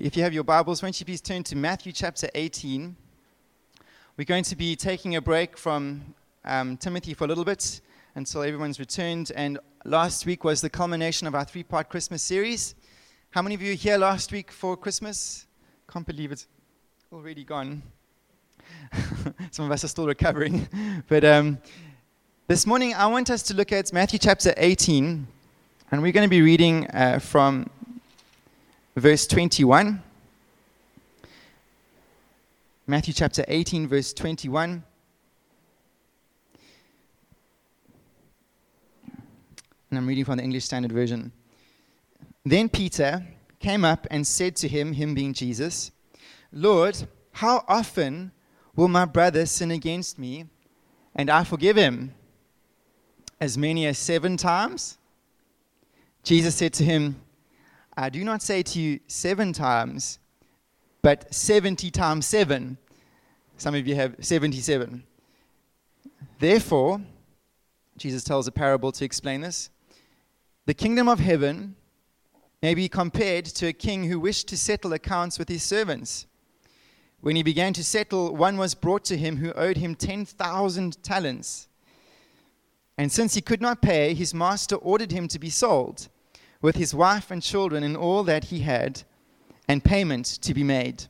If you have your Bibles, won't you please turn to Matthew chapter 18? We're going to be taking a break from um, Timothy for a little bit until everyone's returned. And last week was the culmination of our three part Christmas series. How many of you were here last week for Christmas? Can't believe it's already gone. Some of us are still recovering. but um, this morning, I want us to look at Matthew chapter 18, and we're going to be reading uh, from verse 21. Matthew chapter 18, verse 21. And I'm reading from the English Standard Version. Then Peter came up and said to him, him being Jesus, Lord, how often will my brother sin against me and I forgive him? As many as seven times? Jesus said to him, I do not say to you seven times, but 70 times seven. Some of you have 77. Therefore, Jesus tells a parable to explain this. The kingdom of heaven may be compared to a king who wished to settle accounts with his servants. When he began to settle, one was brought to him who owed him 10,000 talents. And since he could not pay, his master ordered him to be sold with his wife and children and all that he had, and payment to be made.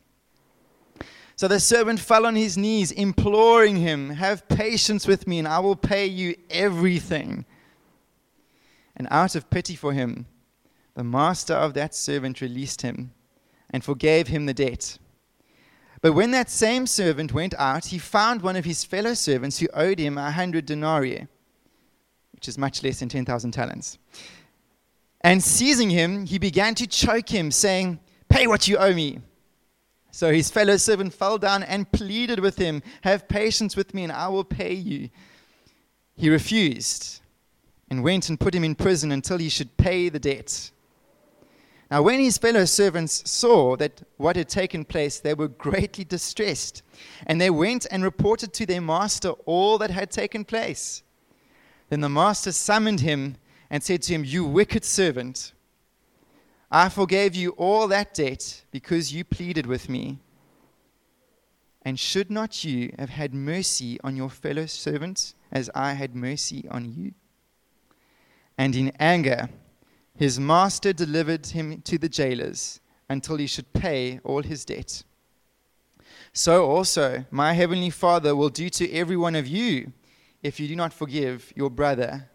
So the servant fell on his knees, imploring him, Have patience with me, and I will pay you everything. And out of pity for him, the master of that servant released him and forgave him the debt. But when that same servant went out, he found one of his fellow servants who owed him a hundred denarii, which is much less than 10,000 talents. And seizing him, he began to choke him, saying, Pay what you owe me. So his fellow servant fell down and pleaded with him, Have patience with me, and I will pay you. He refused and went and put him in prison until he should pay the debt. Now, when his fellow servants saw that what had taken place, they were greatly distressed, and they went and reported to their master all that had taken place. Then the master summoned him and said to him, You wicked servant, I forgave you all that debt because you pleaded with me. And should not you have had mercy on your fellow servants as I had mercy on you? And in anger, his master delivered him to the jailers until he should pay all his debt. So also, my heavenly Father will do to every one of you if you do not forgive your brother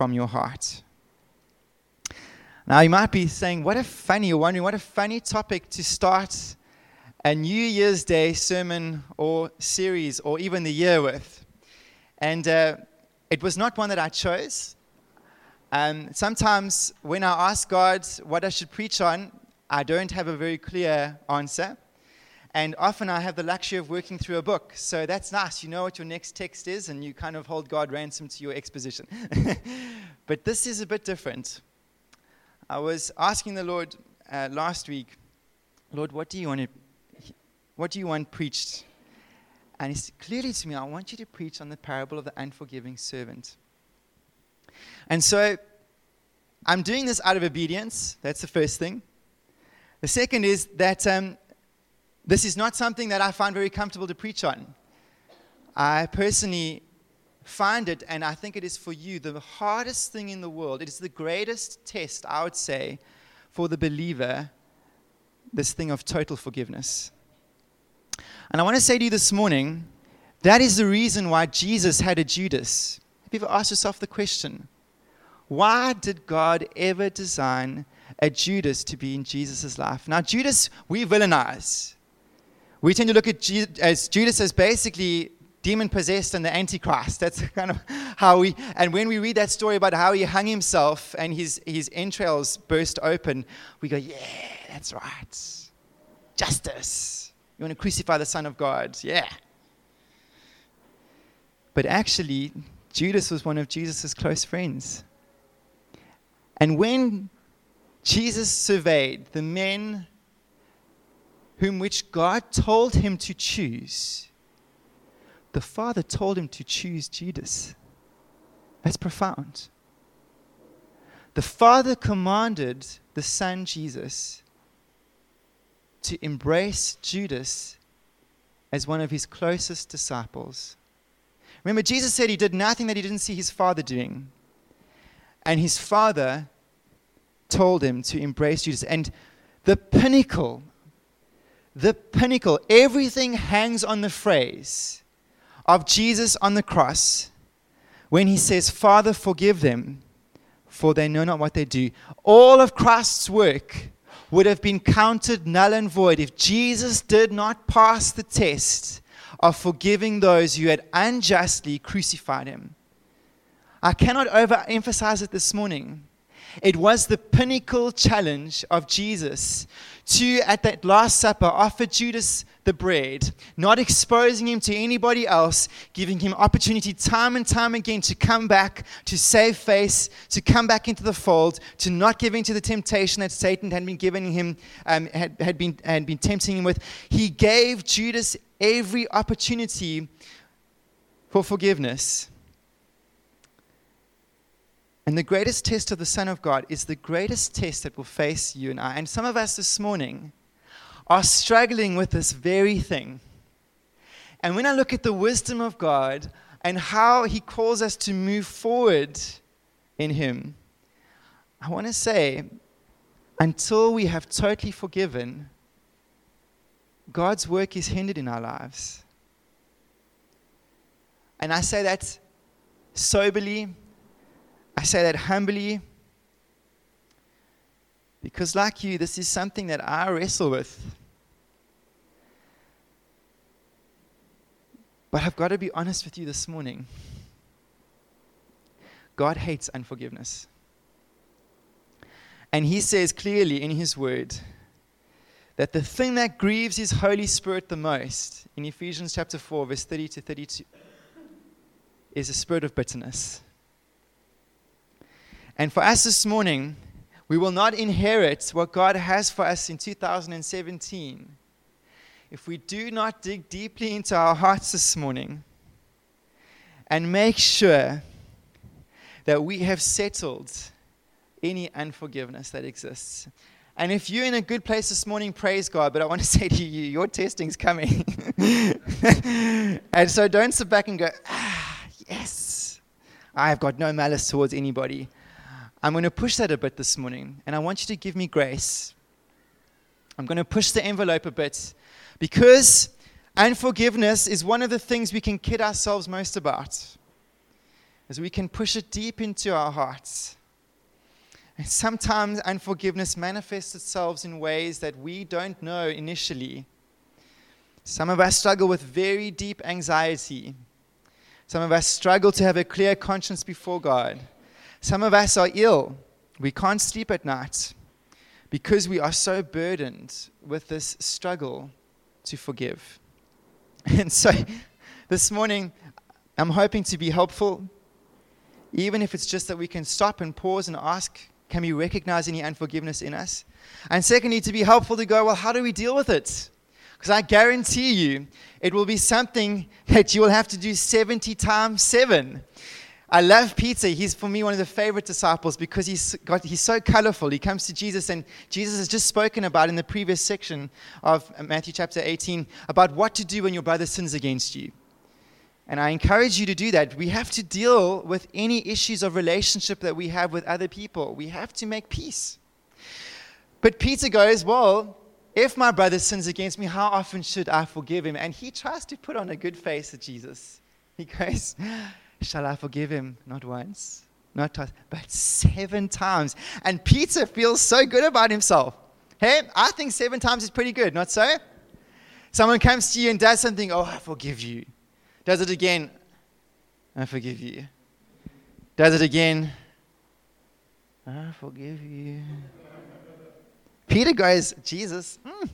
from your heart. Now, you might be saying, what a funny, you're wondering, what a funny topic to start a New Year's Day sermon or series or even the year with. And uh, it was not one that I chose. Um, sometimes when I ask God what I should preach on, I don't have a very clear answer. And often I have the luxury of working through a book. So that's nice. You know what your next text is, and you kind of hold God ransom to your exposition. but this is a bit different. I was asking the Lord uh, last week, Lord, what do you want to, what do you want preached? And he said clearly to me, I want you to preach on the parable of the unforgiving servant. And so I'm doing this out of obedience. That's the first thing. The second is that um, this is not something that I find very comfortable to preach on. I personally find it, and I think it is for you, the hardest thing in the world. It is the greatest test, I would say, for the believer this thing of total forgiveness. And I want to say to you this morning that is the reason why Jesus had a Judas. Have you ever asked yourself the question why did God ever design a Judas to be in Jesus' life? Now, Judas, we villainize. We tend to look at as Judas as basically demon possessed and the antichrist. That's kind of how we and when we read that story about how he hung himself and his his entrails burst open we go yeah that's right. Justice. You want to crucify the son of god. Yeah. But actually judas was one of jesus' close friends. And when jesus surveyed the men whom which God told him to choose, the Father told him to choose Judas. That's profound. The Father commanded the Son Jesus to embrace Judas as one of his closest disciples. Remember, Jesus said he did nothing that he didn't see his father doing. And his father told him to embrace Judas. And the pinnacle, the pinnacle, everything hangs on the phrase of Jesus on the cross when he says, Father, forgive them, for they know not what they do. All of Christ's work would have been counted null and void if Jesus did not pass the test of forgiving those who had unjustly crucified him. I cannot overemphasize it this morning. It was the pinnacle challenge of Jesus to, at that Last Supper, offer Judas the bread, not exposing him to anybody else, giving him opportunity time and time again to come back, to save face, to come back into the fold, to not give in to the temptation that Satan had been giving him, um, had, had, been, had been tempting him with. He gave Judas every opportunity for forgiveness. And the greatest test of the Son of God is the greatest test that will face you and I. And some of us this morning are struggling with this very thing. And when I look at the wisdom of God and how He calls us to move forward in Him, I want to say, until we have totally forgiven, God's work is hindered in our lives. And I say that soberly I say that humbly because, like you, this is something that I wrestle with. But I've got to be honest with you this morning. God hates unforgiveness. And He says clearly in His Word that the thing that grieves His Holy Spirit the most, in Ephesians chapter 4, verse 30 to 32, is a spirit of bitterness. And for us this morning, we will not inherit what God has for us in 2017 if we do not dig deeply into our hearts this morning and make sure that we have settled any unforgiveness that exists. And if you're in a good place this morning, praise God. But I want to say to you, your testing's coming. and so don't sit back and go, ah, yes, I have got no malice towards anybody. I'm going to push that a bit this morning, and I want you to give me grace. I'm going to push the envelope a bit because unforgiveness is one of the things we can kid ourselves most about. As we can push it deep into our hearts. And sometimes unforgiveness manifests itself in ways that we don't know initially. Some of us struggle with very deep anxiety. Some of us struggle to have a clear conscience before God. Some of us are ill. We can't sleep at night because we are so burdened with this struggle to forgive. And so this morning, I'm hoping to be helpful, even if it's just that we can stop and pause and ask, can we recognize any unforgiveness in us? And secondly, to be helpful to go, well, how do we deal with it? Because I guarantee you, it will be something that you will have to do 70 times 7. I love Peter. He's for me one of the favorite disciples because he's got he's so colorful. He comes to Jesus and Jesus has just spoken about in the previous section of Matthew chapter 18 about what to do when your brother sins against you. And I encourage you to do that. We have to deal with any issues of relationship that we have with other people. We have to make peace. But Peter goes, Well, if my brother sins against me, how often should I forgive him? And he tries to put on a good face at Jesus. He goes, Shall I forgive him? Not once, not twice, but seven times. And Peter feels so good about himself. Hey, I think seven times is pretty good, not so? Someone comes to you and does something, oh, I forgive you. Does it again, I forgive you. Does it again, I forgive you. Peter goes, Jesus, hmm,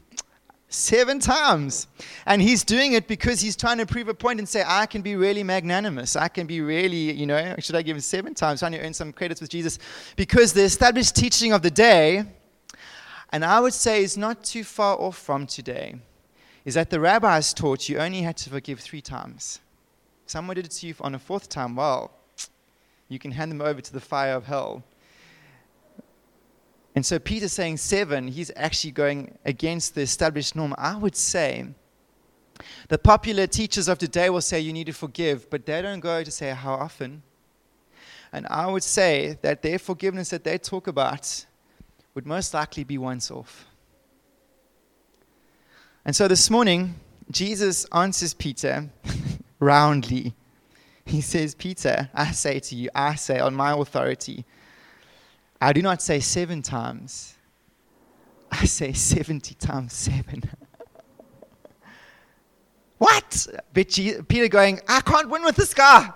seven times. And he's doing it because he's trying to prove a point and say, I can be really magnanimous. I can be really, you know, should I give him seven times? Trying to earn some credits with Jesus. Because the established teaching of the day, and I would say is not too far off from today, is that the rabbis taught you only had to forgive three times. Someone did it to you on a fourth time, well, you can hand them over to the fire of hell. And so Peter's saying seven, he's actually going against the established norm. I would say the popular teachers of today will say you need to forgive, but they don't go to say how often. And I would say that their forgiveness that they talk about would most likely be once off. And so this morning, Jesus answers Peter roundly. He says, Peter, I say to you, I say on my authority, I do not say seven times, I say 70 times seven. what? But Peter going, I can't win with this guy.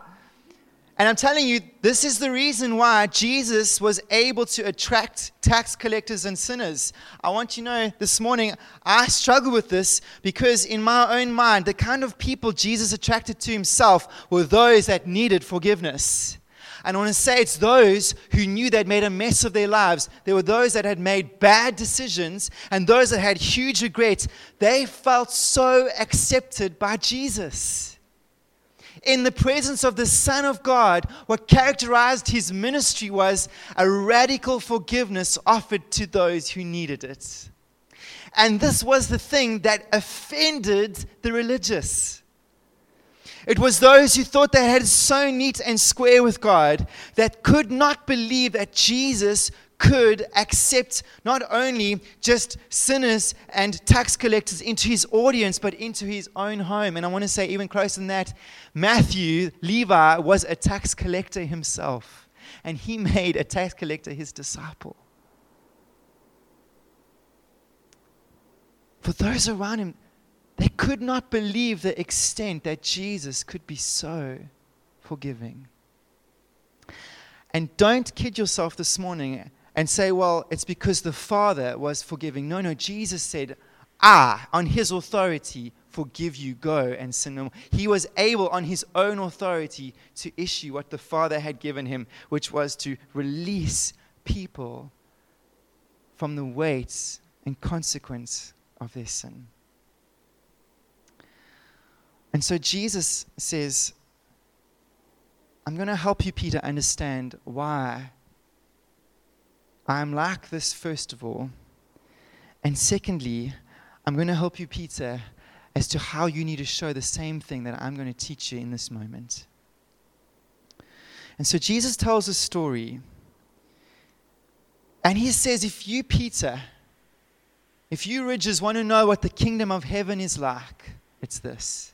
And I'm telling you, this is the reason why Jesus was able to attract tax collectors and sinners. I want you to know this morning, I struggle with this because, in my own mind, the kind of people Jesus attracted to himself were those that needed forgiveness. And I want to say it's those who knew they'd made a mess of their lives. There were those that had made bad decisions and those that had huge regrets. They felt so accepted by Jesus. In the presence of the Son of God, what characterized his ministry was a radical forgiveness offered to those who needed it. And this was the thing that offended the religious. It was those who thought they had so neat and square with God that could not believe that Jesus could accept not only just sinners and tax collectors into his audience, but into his own home. And I want to say, even closer than that, Matthew, Levi, was a tax collector himself, and he made a tax collector his disciple. For those around him, they could not believe the extent that Jesus could be so forgiving. And don't kid yourself this morning and say, well, it's because the Father was forgiving. No, no, Jesus said, Ah, on his authority, forgive you, go and sin no more. He was able, on his own authority, to issue what the Father had given him, which was to release people from the weights and consequence of their sin. And so Jesus says, I'm going to help you, Peter, understand why I'm like this, first of all. And secondly, I'm going to help you, Peter, as to how you need to show the same thing that I'm going to teach you in this moment. And so Jesus tells a story. And he says, if you, Peter, if you ridges want to know what the kingdom of heaven is like, it's this.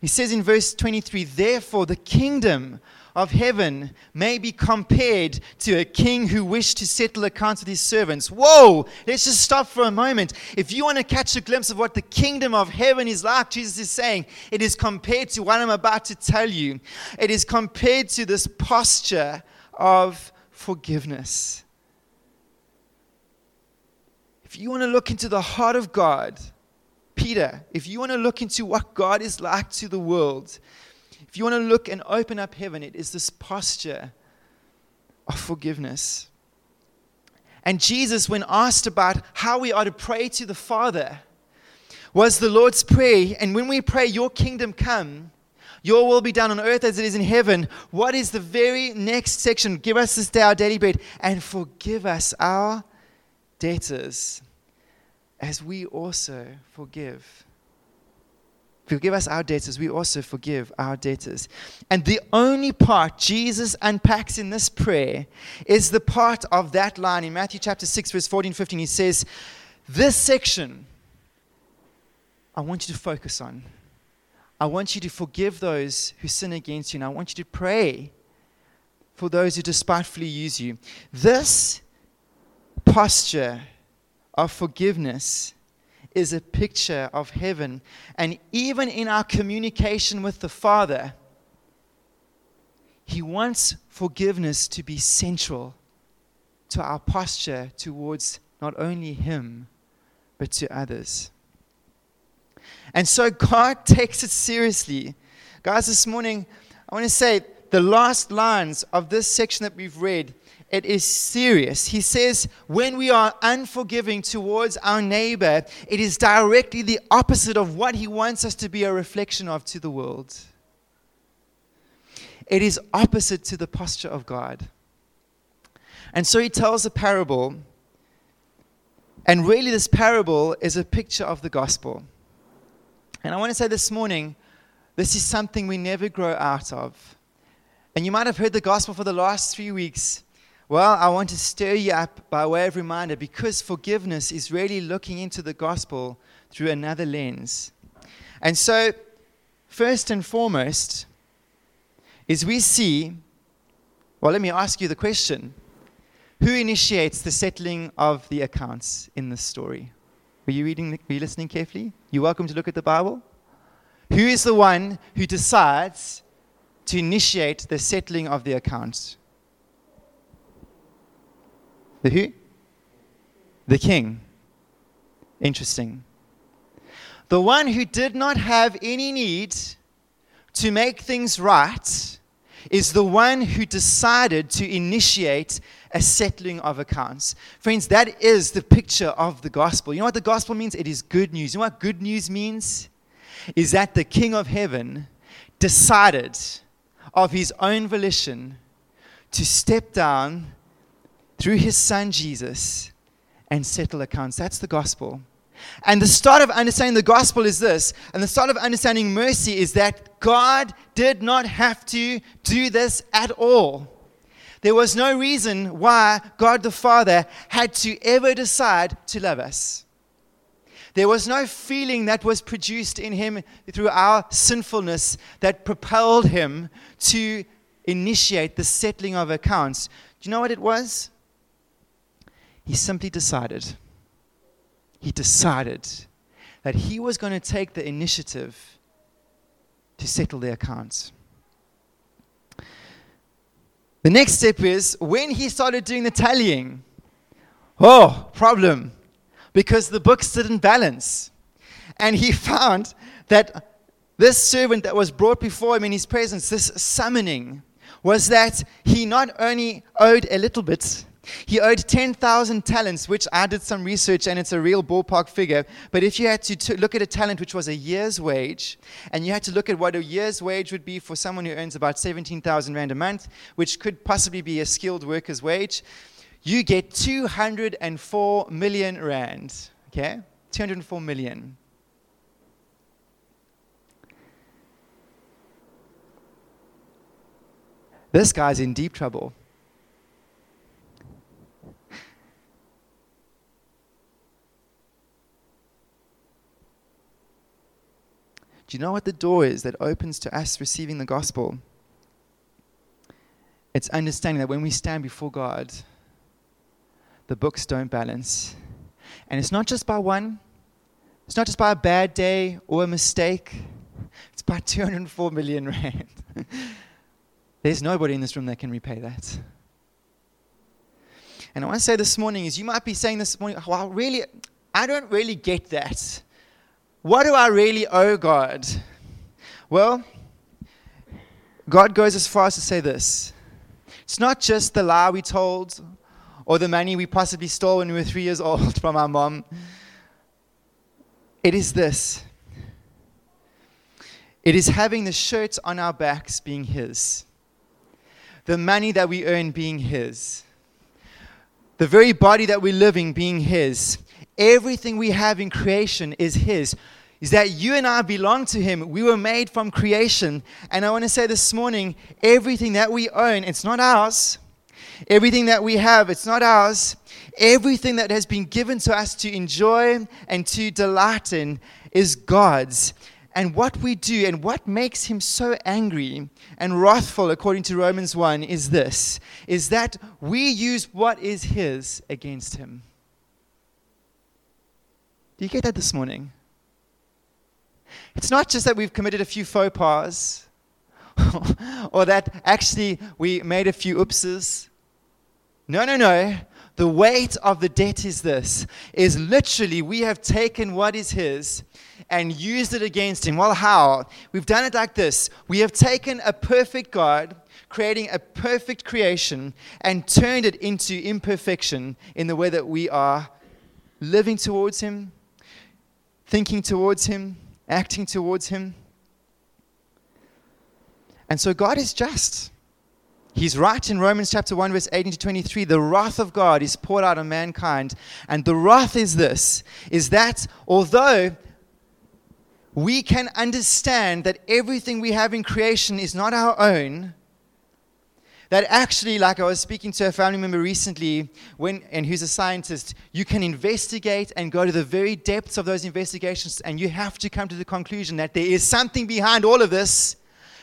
He says in verse 23 Therefore, the kingdom of heaven may be compared to a king who wished to settle accounts with his servants. Whoa, let's just stop for a moment. If you want to catch a glimpse of what the kingdom of heaven is like, Jesus is saying it is compared to what I'm about to tell you. It is compared to this posture of forgiveness. If you want to look into the heart of God, Peter, if you want to look into what God is like to the world, if you want to look and open up heaven, it is this posture of forgiveness. And Jesus, when asked about how we are to pray to the Father, was the Lord's Prayer. And when we pray, Your kingdom come, Your will be done on earth as it is in heaven, what is the very next section? Give us this day our daily bread and forgive us our debtors as we also forgive. Forgive us our debtors, we also forgive our debtors. And the only part Jesus unpacks in this prayer is the part of that line in Matthew chapter 6, verse 14 15. He says, This section I want you to focus on. I want you to forgive those who sin against you, and I want you to pray for those who despitefully use you. This posture of forgiveness is a picture of heaven. And even in our communication with the Father, He wants forgiveness to be central to our posture towards not only Him, but to others. And so God takes it seriously. Guys, this morning, I want to say the last lines of this section that we've read it is serious. He says, when we are unforgiving towards our neighbor, it is directly the opposite of what he wants us to be a reflection of to the world. It is opposite to the posture of God. And so he tells a parable And really, this parable is a picture of the gospel. And I want to say this morning, this is something we never grow out of. And you might have heard the gospel for the last three weeks. Well, I want to stir you up by way of reminder because forgiveness is really looking into the gospel through another lens. And so, first and foremost, is we see, well, let me ask you the question who initiates the settling of the accounts in this story? Were you reading, were you listening carefully? You're welcome to look at the Bible. Who is the one who decides to initiate the settling of the accounts? The who? The king. Interesting. The one who did not have any need to make things right is the one who decided to initiate a settling of accounts. Friends, that is the picture of the gospel. You know what the gospel means? It is good news. You know what good news means? Is that the King of heaven decided of his own volition to step down through his son Jesus and settle accounts. That's the gospel. And the start of understanding the gospel is this, and the start of understanding mercy is that God did not have to do this at all. There was no reason why God the Father had to ever decide to love us. There was no feeling that was produced in him through our sinfulness that propelled him to initiate the settling of accounts. Do you know what it was? He simply decided he decided that he was going to take the initiative to settle their accounts. The next step is when he started doing the tallying. Oh, problem. Because the books didn't balance. And he found that this servant that was brought before him in his presence, this summoning, was that he not only owed a little bit, he owed 10,000 talents, which I did some research and it's a real ballpark figure. But if you had to t- look at a talent which was a year's wage, and you had to look at what a year's wage would be for someone who earns about 17,000 Rand a month, which could possibly be a skilled worker's wage, you get 204 million Rand. Okay? 204 million. This guy's in deep trouble. Do you know what the door is that opens to us receiving the gospel? It's understanding that when we stand before God, the books don't balance. And it's not just by one, it's not just by a bad day or a mistake, it's by 204 million rand. There's nobody in this room that can repay that. And I want to say this morning is you might be saying this morning, well, really, I don't really get that. What do I really owe God? Well, God goes as far as to say this it's not just the lie we told or the money we possibly stole when we were three years old from our mom. It is this it is having the shirt on our backs being His, the money that we earn being His, the very body that we're living being His, Everything we have in creation is His. Is that you and I belong to Him. We were made from creation. And I want to say this morning everything that we own, it's not ours. Everything that we have, it's not ours. Everything that has been given to us to enjoy and to delight in is God's. And what we do and what makes him so angry and wrathful, according to Romans 1, is this is that we use what is his against him. Do you get that this morning? It's not just that we've committed a few faux pas or that actually we made a few oopses. No, no, no. The weight of the debt is this is literally we have taken what is his and used it against him. Well, how? We've done it like this. We have taken a perfect God, creating a perfect creation, and turned it into imperfection in the way that we are living towards him, thinking towards Him, acting towards Him. And so God is just. He's right in Romans chapter 1, verse 18 to 23. The wrath of God is poured out on mankind. And the wrath is this is that although we can understand that everything we have in creation is not our own, that actually, like I was speaking to a family member recently, when, and who's a scientist, you can investigate and go to the very depths of those investigations, and you have to come to the conclusion that there is something behind all of this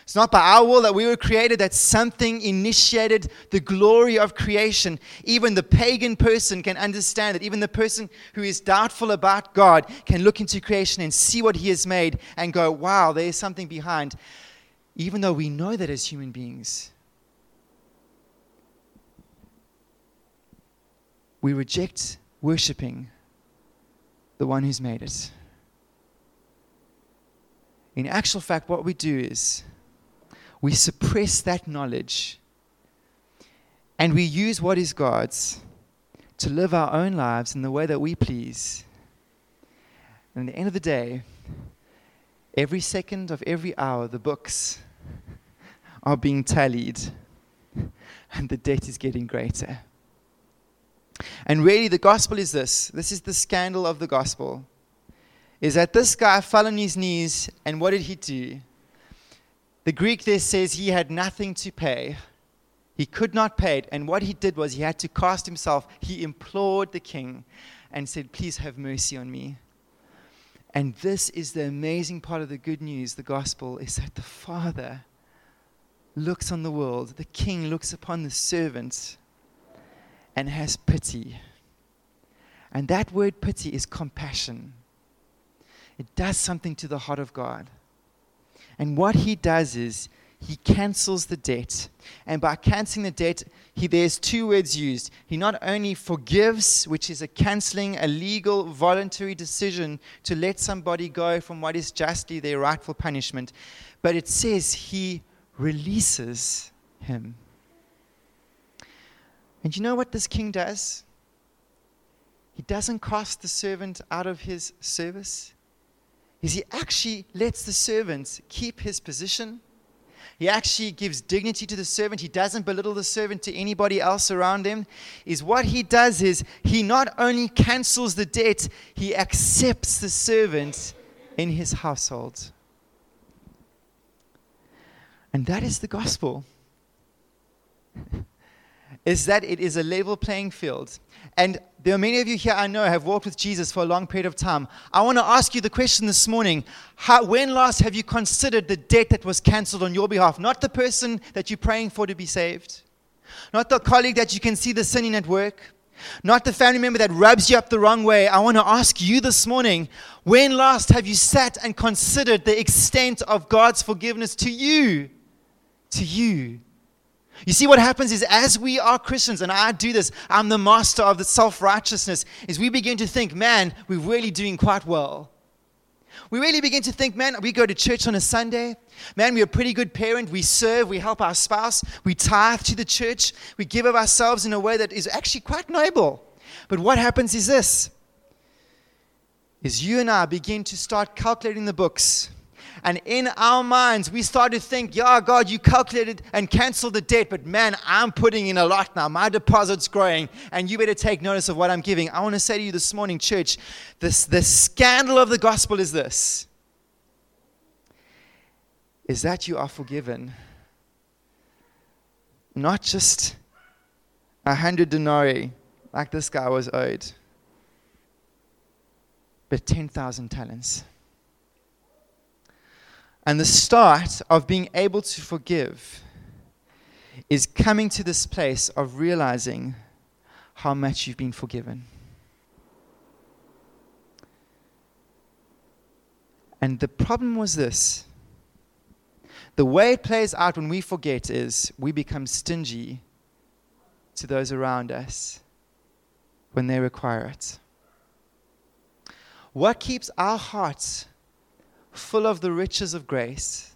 it's not by our will that we were created, that something initiated the glory of creation. Even the pagan person can understand that. Even the person who is doubtful about God can look into creation and see what He has made and go, wow, there is something behind. Even though we know that as human beings, we reject worshiping the one who's made it. In actual fact, what we do is we suppress that knowledge and we use what is God's to live our own lives in the way that we please. And at the end of the day, every second of every hour, the books are being tallied and the debt is getting greater. And really, the gospel is this this is the scandal of the gospel is that this guy fell on his knees, and what did he do? The Greek there says he had nothing to pay. He could not pay it. And what he did was he had to cast himself. He implored the king and said, Please have mercy on me. And this is the amazing part of the good news, the gospel, is that the Father looks on the world, the king looks upon the servant and has pity. And that word pity is compassion. It does something to the heart of God. And what he does is he cancels the debt. And by canceling the debt, he, there's two words used. He not only forgives, which is a canceling, a legal, voluntary decision to let somebody go from what is justly their rightful punishment, but it says he releases him. And you know what this king does? He doesn't cast the servant out of his service is he actually lets the servant keep his position. He actually gives dignity to the servant. He doesn't belittle the servant to anybody else around him. Is what he does is he not only cancels the debt, he accepts the servant in his household. And that is the gospel. is that it is a level playing field. And there are many of you here I know have walked with Jesus for a long period of time. I want to ask you the question this morning how, when last have you considered the debt that was cancelled on your behalf? Not the person that you're praying for to be saved, not the colleague that you can see the sinning at work, not the family member that rubs you up the wrong way. I want to ask you this morning when last have you sat and considered the extent of God's forgiveness to you? To you. You see, what happens is as we are Christians, and I do this, I'm the master of the self righteousness, is we begin to think, man, we're really doing quite well. We really begin to think, man, we go to church on a Sunday. Man, we're a pretty good parent. We serve, we help our spouse, we tithe to the church, we give of ourselves in a way that is actually quite noble. But what happens is this is you and I begin to start calculating the books and in our minds, we start to think, yeah, God, you calculated and canceled the debt, but man, I'm putting in a lot now. My deposit's growing, and you better take notice of what I'm giving. I want to say to you this morning, church, this, the scandal of the gospel is this is that you are forgiven. Not just a hundred denarii like this guy was owed, but 10,000 talents. And the start of being able to forgive is coming to this place of realizing how much you've been forgiven. And the problem was this the way it plays out when we forget is we become stingy to those around us when they require it. What keeps our hearts full of the riches of grace,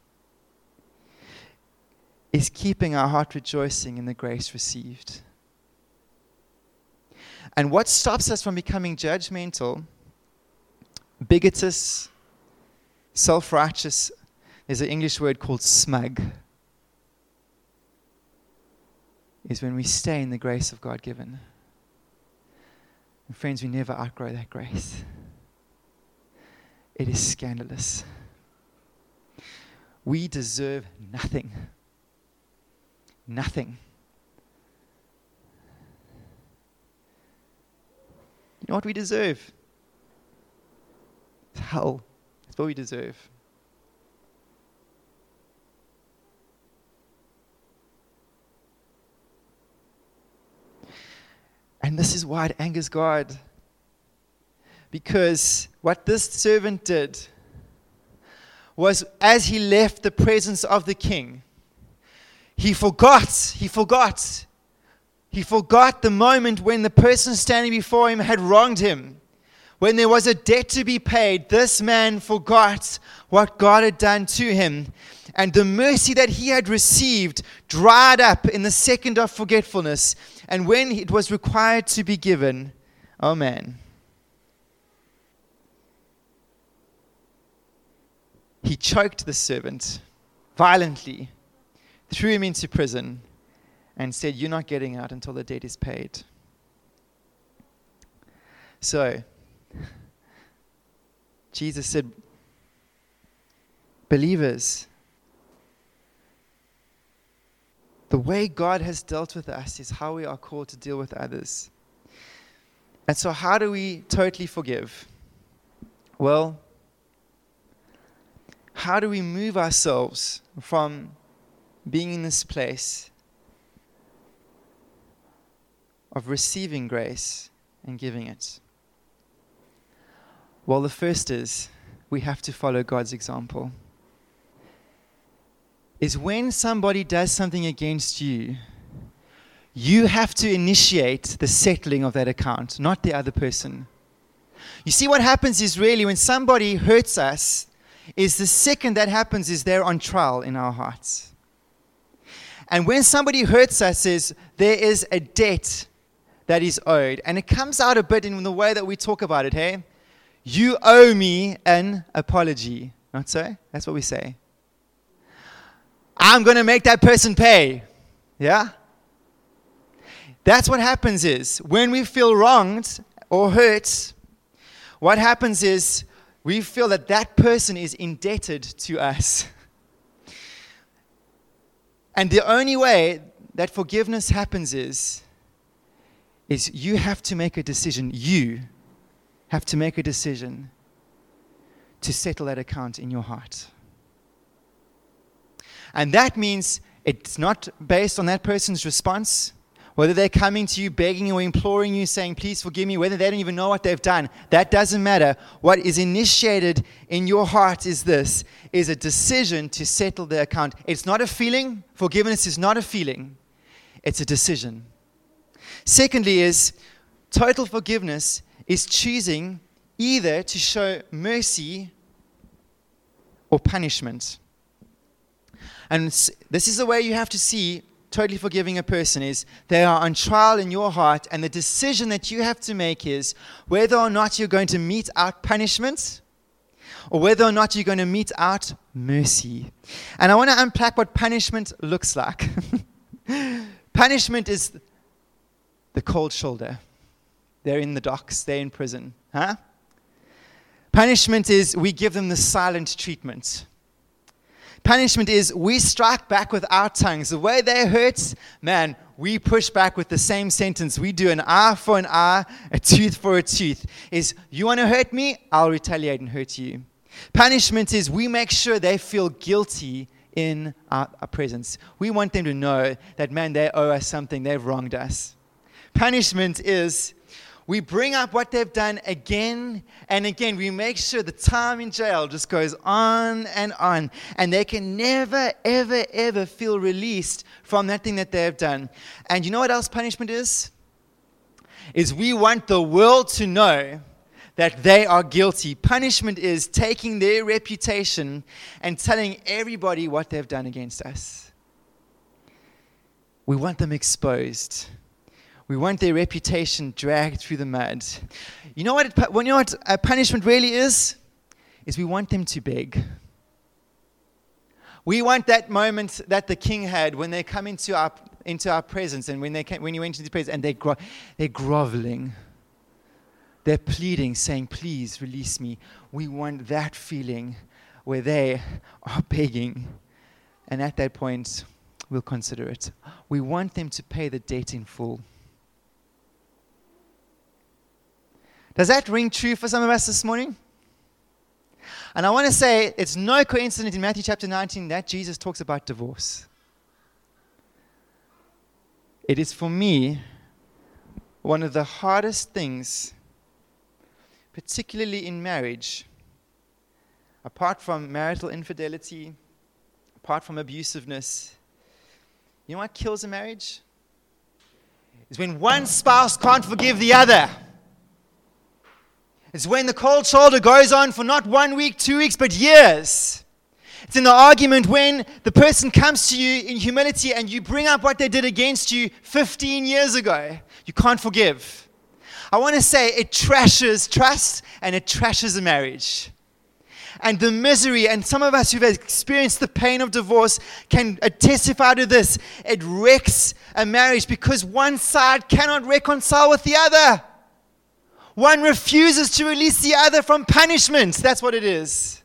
is keeping our heart rejoicing in the grace received. And what stops us from becoming judgmental, bigotous, self righteous, there's an English word called smug. is when we stay in the grace of God given. And friends, we never outgrow that grace. It is scandalous. We deserve nothing. Nothing. You know what we deserve? Hell. That's what we deserve. And this is why it angers God. Because what this servant did was as he left the presence of the king, he forgot, he forgot, he forgot the moment when the person standing before him had wronged him. When there was a debt to be paid, this man forgot what God had done to him. And the mercy that he had received dried up in the second of forgetfulness. And when it was required to be given, oh man. He choked the servant violently, threw him into prison, and said, You're not getting out until the debt is paid. So, Jesus said, Believers, the way God has dealt with us is how we are called to deal with others. And so, how do we totally forgive? Well, how do we move ourselves from being in this place of receiving grace and giving it? Well, the first is we have to follow God's example. Is when somebody does something against you, you have to initiate the settling of that account, not the other person. You see, what happens is really when somebody hurts us, is the second that happens is they're on trial in our hearts. And when somebody hurts us, is there is a debt that is owed. And it comes out a bit in the way that we talk about it, hey? You owe me an apology. Not so? That's what we say. I'm going to make that person pay. Yeah? That's what happens is when we feel wronged or hurt, what happens is we feel that that person is indebted to us. And the only way that forgiveness happens is, is you have to make a decision. You have to make a decision to settle that account in your heart. And that means it's not based on that person's response whether they're coming to you begging or imploring you, saying, Please forgive me, whether they don't even know what they've done, that doesn't matter. What is initiated in your heart is this is a decision to settle the account. It's not a feeling. Forgiveness is not a feeling, it's a decision. Secondly, is total forgiveness is choosing either to show mercy or punishment. And this is the way you have to see totally forgiving a person is they are on trial in your heart, and the decision that you have to make is whether or not you're going to mete out punishment or whether or not you're going to mete out mercy. And I want to unpack what punishment looks like. punishment is the cold shoulder. They're in the docks, they're in prison. Huh? Punishment is we give them the silent treatment. Punishment is we strike back with our tongues. The way they hurt, man, we push back with the same sentence. We do an eye for an eye, a tooth for a tooth. Is you want to hurt me? I'll retaliate and hurt you. Punishment is we make sure they feel guilty in our, our presence. We want them to know that, man, they owe us something, they've wronged us. Punishment is we bring up what they've done again and again. We make sure the time in jail just goes on and on. And they can never, ever, ever feel released from that thing that they have done. And you know what else punishment is? Is we want the world to know that they are guilty. Punishment is taking their reputation and telling everybody what they've done against us. We want them exposed. We want their reputation dragged through the mud. You know what? It, you know what a punishment really is? Is we want them to beg. We want that moment that the king had when they come into our into our presence, and when, they came, when he went into the presence, and they gro- they're groveling, they're pleading, saying, Please release me. We want that feeling where they are begging. And at that point, we'll consider it. We want them to pay the debt in full. Does that ring true for some of us this morning? And I want to say it's no coincidence in Matthew chapter 19 that Jesus talks about divorce. It is for me one of the hardest things, particularly in marriage, apart from marital infidelity, apart from abusiveness. You know what kills a marriage? Is when one spouse can't forgive the other. It's when the cold shoulder goes on for not one week, two weeks, but years. It's in the argument when the person comes to you in humility and you bring up what they did against you 15 years ago. You can't forgive. I want to say it trashes trust and it trashes a marriage. And the misery, and some of us who've experienced the pain of divorce can testify to this. It wrecks a marriage because one side cannot reconcile with the other. One refuses to release the other from punishment. That's what it is.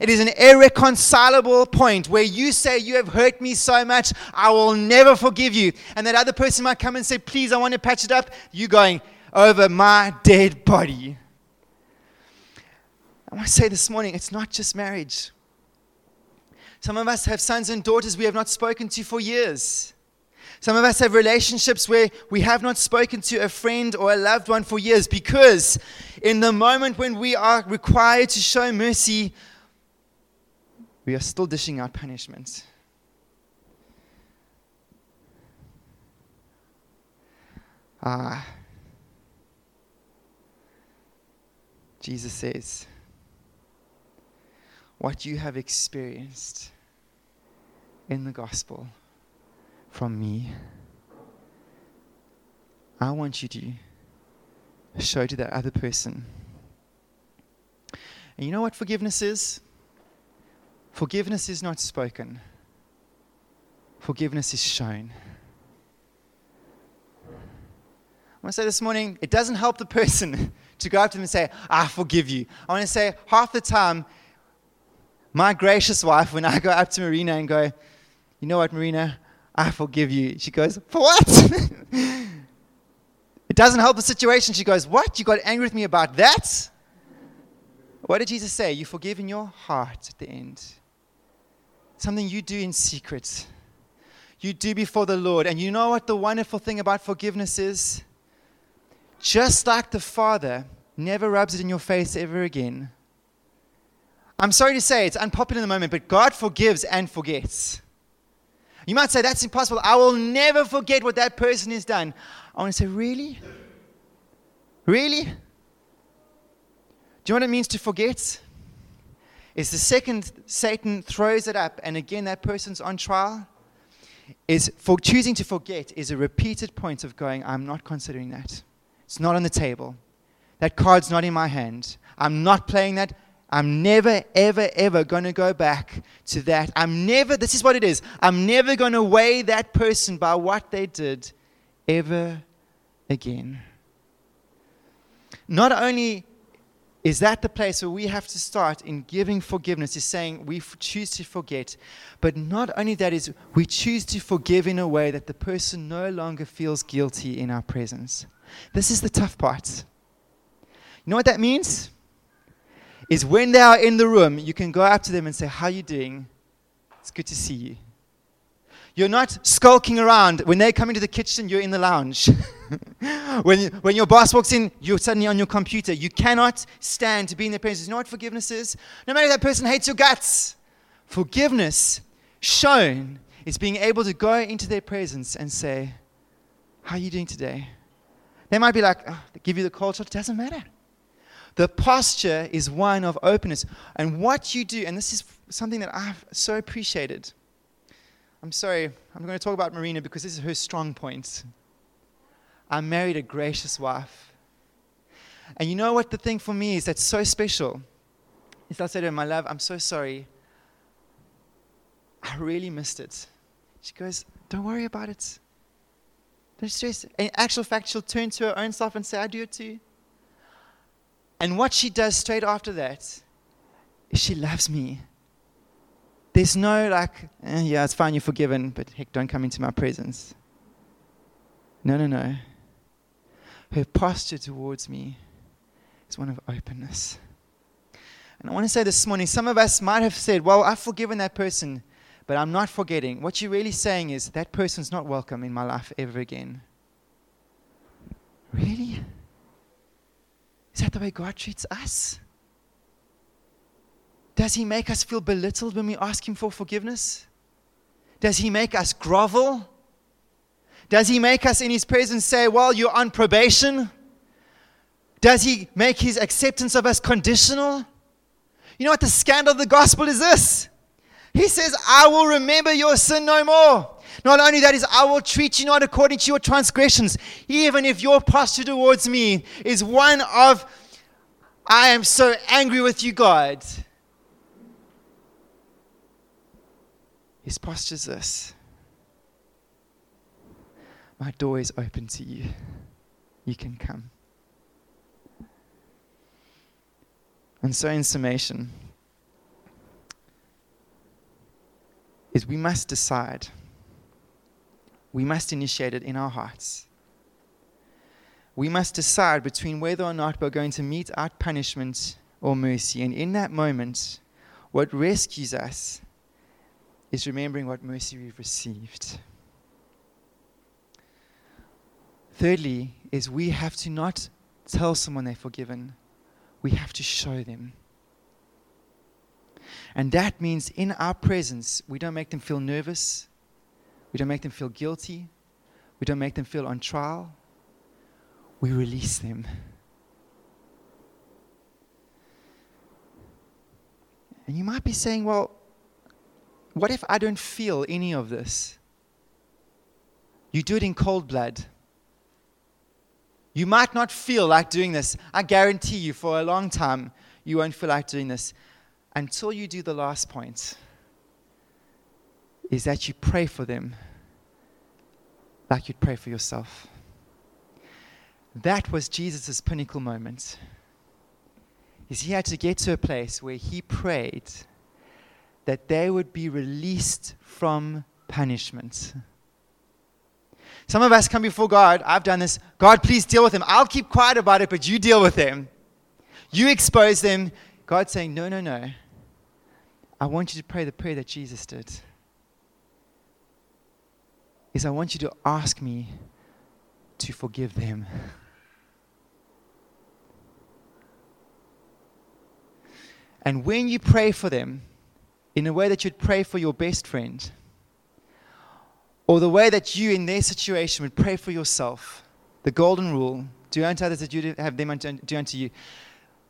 It is an irreconcilable point where you say, You have hurt me so much, I will never forgive you. And that other person might come and say, Please, I want to patch it up. You going, Over my dead body. I want to say this morning, it's not just marriage. Some of us have sons and daughters we have not spoken to for years. Some of us have relationships where we have not spoken to a friend or a loved one for years because in the moment when we are required to show mercy, we are still dishing out punishment. Ah. Jesus says, What you have experienced in the gospel from me. I want you to show to that other person. And you know what forgiveness is? Forgiveness is not spoken, forgiveness is shown. I want to say this morning, it doesn't help the person to go up to them and say, I forgive you. I want to say, half the time, my gracious wife, when I go up to Marina and go, You know what, Marina? I forgive you. She goes, For what? it doesn't help the situation. She goes, What? You got angry with me about that? What did Jesus say? You forgive in your heart at the end. Something you do in secret. You do before the Lord. And you know what the wonderful thing about forgiveness is? Just like the Father never rubs it in your face ever again. I'm sorry to say it's unpopular in the moment, but God forgives and forgets. You might say, That's impossible. I will never forget what that person has done. I want to say, Really? Really? Do you know what it means to forget? Is the second Satan throws it up and again that person's on trial, is for choosing to forget is a repeated point of going, I'm not considering that. It's not on the table. That card's not in my hand. I'm not playing that. I'm never, ever, ever going to go back to that. I'm never, this is what it is. I'm never going to weigh that person by what they did ever again. Not only is that the place where we have to start in giving forgiveness, is saying we f- choose to forget, but not only that is we choose to forgive in a way that the person no longer feels guilty in our presence. This is the tough part. You know what that means? Is when they are in the room, you can go up to them and say, How are you doing? It's good to see you. You're not skulking around. When they come into the kitchen, you're in the lounge. when, when your boss walks in, you're suddenly on your computer. You cannot stand to be in their presence. You know what forgiveness is? No matter if that person hates your guts, forgiveness shown is being able to go into their presence and say, How are you doing today? They might be like, oh, they give you the cold shot. It doesn't matter. The posture is one of openness. And what you do, and this is something that I've so appreciated. I'm sorry, I'm going to talk about Marina because this is her strong point. I married a gracious wife. And you know what the thing for me is that's so special? Is I said to her, My love, I'm so sorry. I really missed it. She goes, Don't worry about it. Don't stress. In actual fact, she'll turn to her own self and say, I do it too. And what she does straight after that is she loves me. There's no like, eh, yeah, it's fine, you're forgiven, but heck, don't come into my presence. No, no, no. Her posture towards me is one of openness. And I want to say this morning some of us might have said, Well, I've forgiven that person, but I'm not forgetting. What you're really saying is, That person's not welcome in my life ever again. Really? The way God treats us? Does He make us feel belittled when we ask Him for forgiveness? Does He make us grovel? Does He make us in His presence say, Well, you're on probation? Does He make His acceptance of us conditional? You know what the scandal of the gospel is this? He says, I will remember your sin no more. Not only that is, I will treat you not according to your transgressions, even if your posture towards me is one of, I am so angry with you, God. His posture is this My door is open to you. You can come. And so, in summation, is we must decide. We must initiate it in our hearts. We must decide between whether or not we're going to mete out punishment or mercy. And in that moment, what rescues us is remembering what mercy we've received. Thirdly, is we have to not tell someone they're forgiven we have to show them. And that means in our presence, we don't make them feel nervous, we don't make them feel guilty, we don't make them feel on trial, we release them. And you might be saying, well, what if I don't feel any of this? You do it in cold blood. You might not feel like doing this. I guarantee you, for a long time, you won't feel like doing this until you do the last point is that you pray for them like you'd pray for yourself. That was Jesus' pinnacle moment. Is he had to get to a place where he prayed that they would be released from punishment. Some of us come before God. I've done this. God, please deal with them. I'll keep quiet about it, but you deal with them. You expose them. God's saying, No, no, no. I want you to pray the prayer that Jesus did. Is I want you to ask me to forgive them. And when you pray for them in a way that you'd pray for your best friend, or the way that you, in their situation, would pray for yourself, the golden rule do unto others that you have them do unto you,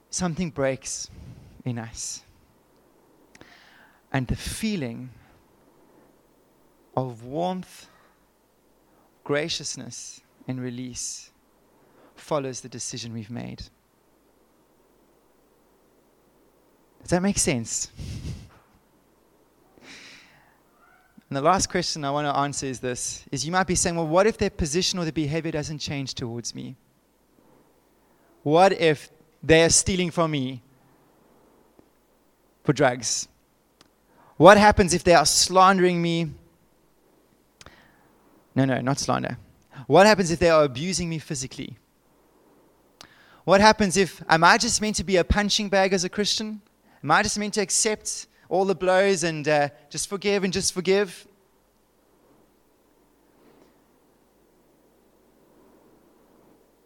something breaks in us. And the feeling of warmth, graciousness, and release follows the decision we've made. Does that make sense? And the last question I want to answer is this is you might be saying, well, what if their position or their behavior doesn't change towards me? What if they're stealing from me for drugs? What happens if they are slandering me? No, no, not slander. What happens if they are abusing me physically? What happens if, am I just meant to be a punching bag as a Christian? Am I just meant to accept all the blows and uh, just forgive and just forgive.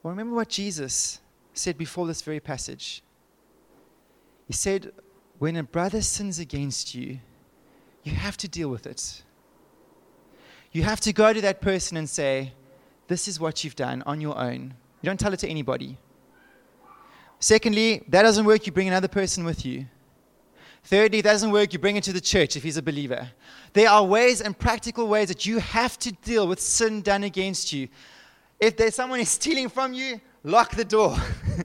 Well, remember what Jesus said before this very passage. He said, When a brother sins against you, you have to deal with it. You have to go to that person and say, This is what you've done on your own. You don't tell it to anybody. Secondly, that doesn't work, you bring another person with you. Thirdly, it doesn't work, you bring it to the church if he's a believer. There are ways and practical ways that you have to deal with sin done against you. If there's someone is stealing from you, lock the door.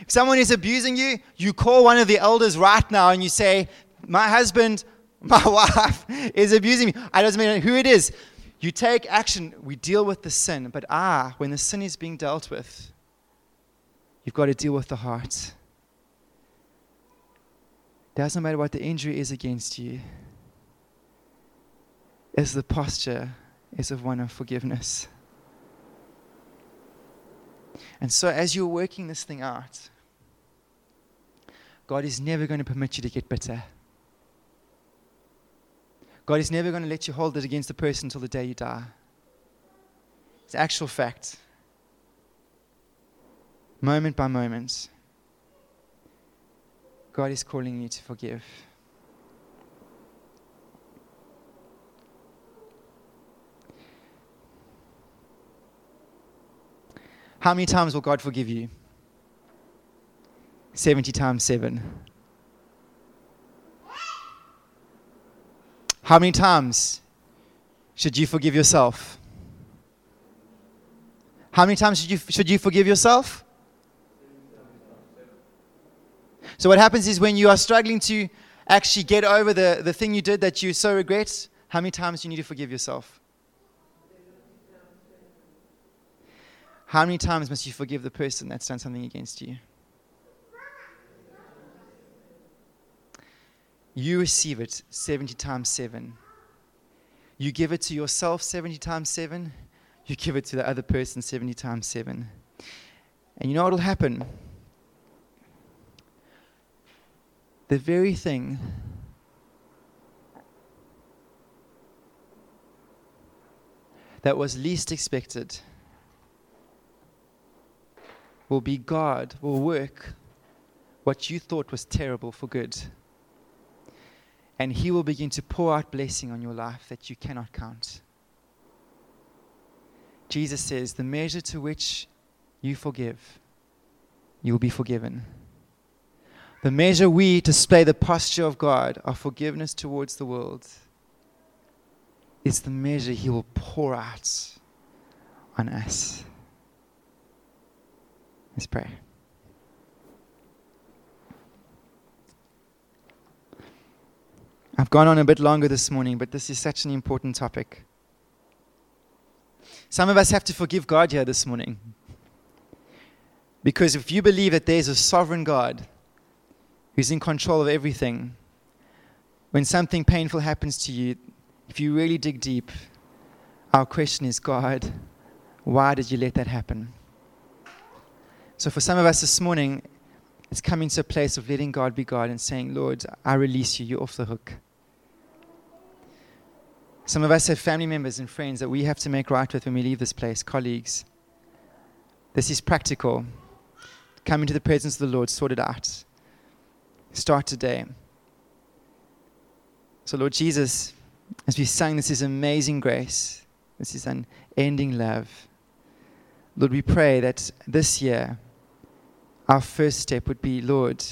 if someone is abusing you, you call one of the elders right now and you say, My husband, my wife is abusing me. I doesn't matter who it is. You take action, we deal with the sin, but ah, when the sin is being dealt with, you've got to deal with the heart. Doesn't matter what the injury is against you, as the posture is of one of forgiveness. And so, as you're working this thing out, God is never going to permit you to get bitter. God is never going to let you hold it against the person until the day you die. It's actual fact. Moment by moment, God is calling you to forgive. How many times will God forgive you? 70 times 7. How many times should you forgive yourself? How many times should you, should you forgive yourself? So, what happens is when you are struggling to actually get over the, the thing you did that you so regret, how many times do you need to forgive yourself? How many times must you forgive the person that's done something against you? You receive it 70 times 7. You give it to yourself 70 times 7. You give it to the other person 70 times 7. And you know what will happen? The very thing that was least expected will be God, will work what you thought was terrible for good and He will begin to pour out blessing on your life that you cannot count. Jesus says, The measure to which you forgive, you will be forgiven. The measure we display the posture of God, our forgiveness towards the world, is the measure He will pour out on us. Let's pray. I've gone on a bit longer this morning, but this is such an important topic. Some of us have to forgive God here this morning. Because if you believe that there's a sovereign God who's in control of everything, when something painful happens to you, if you really dig deep, our question is God, why did you let that happen? So for some of us this morning, it's coming to a place of letting God be God and saying, Lord, I release you, you're off the hook. Some of us have family members and friends that we have to make right with when we leave this place, colleagues. This is practical. Come into the presence of the Lord, sort it out. Start today. So, Lord Jesus, as we sang, this is amazing grace, this is an ending love. Lord, we pray that this year, our first step would be, Lord,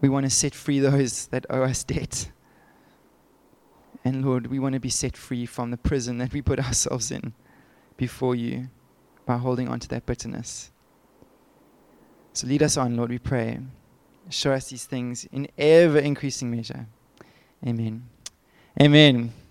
we want to set free those that owe us debt. And Lord, we want to be set free from the prison that we put ourselves in before you by holding on to that bitterness. So lead us on, Lord, we pray. Show us these things in ever increasing measure. Amen. Amen.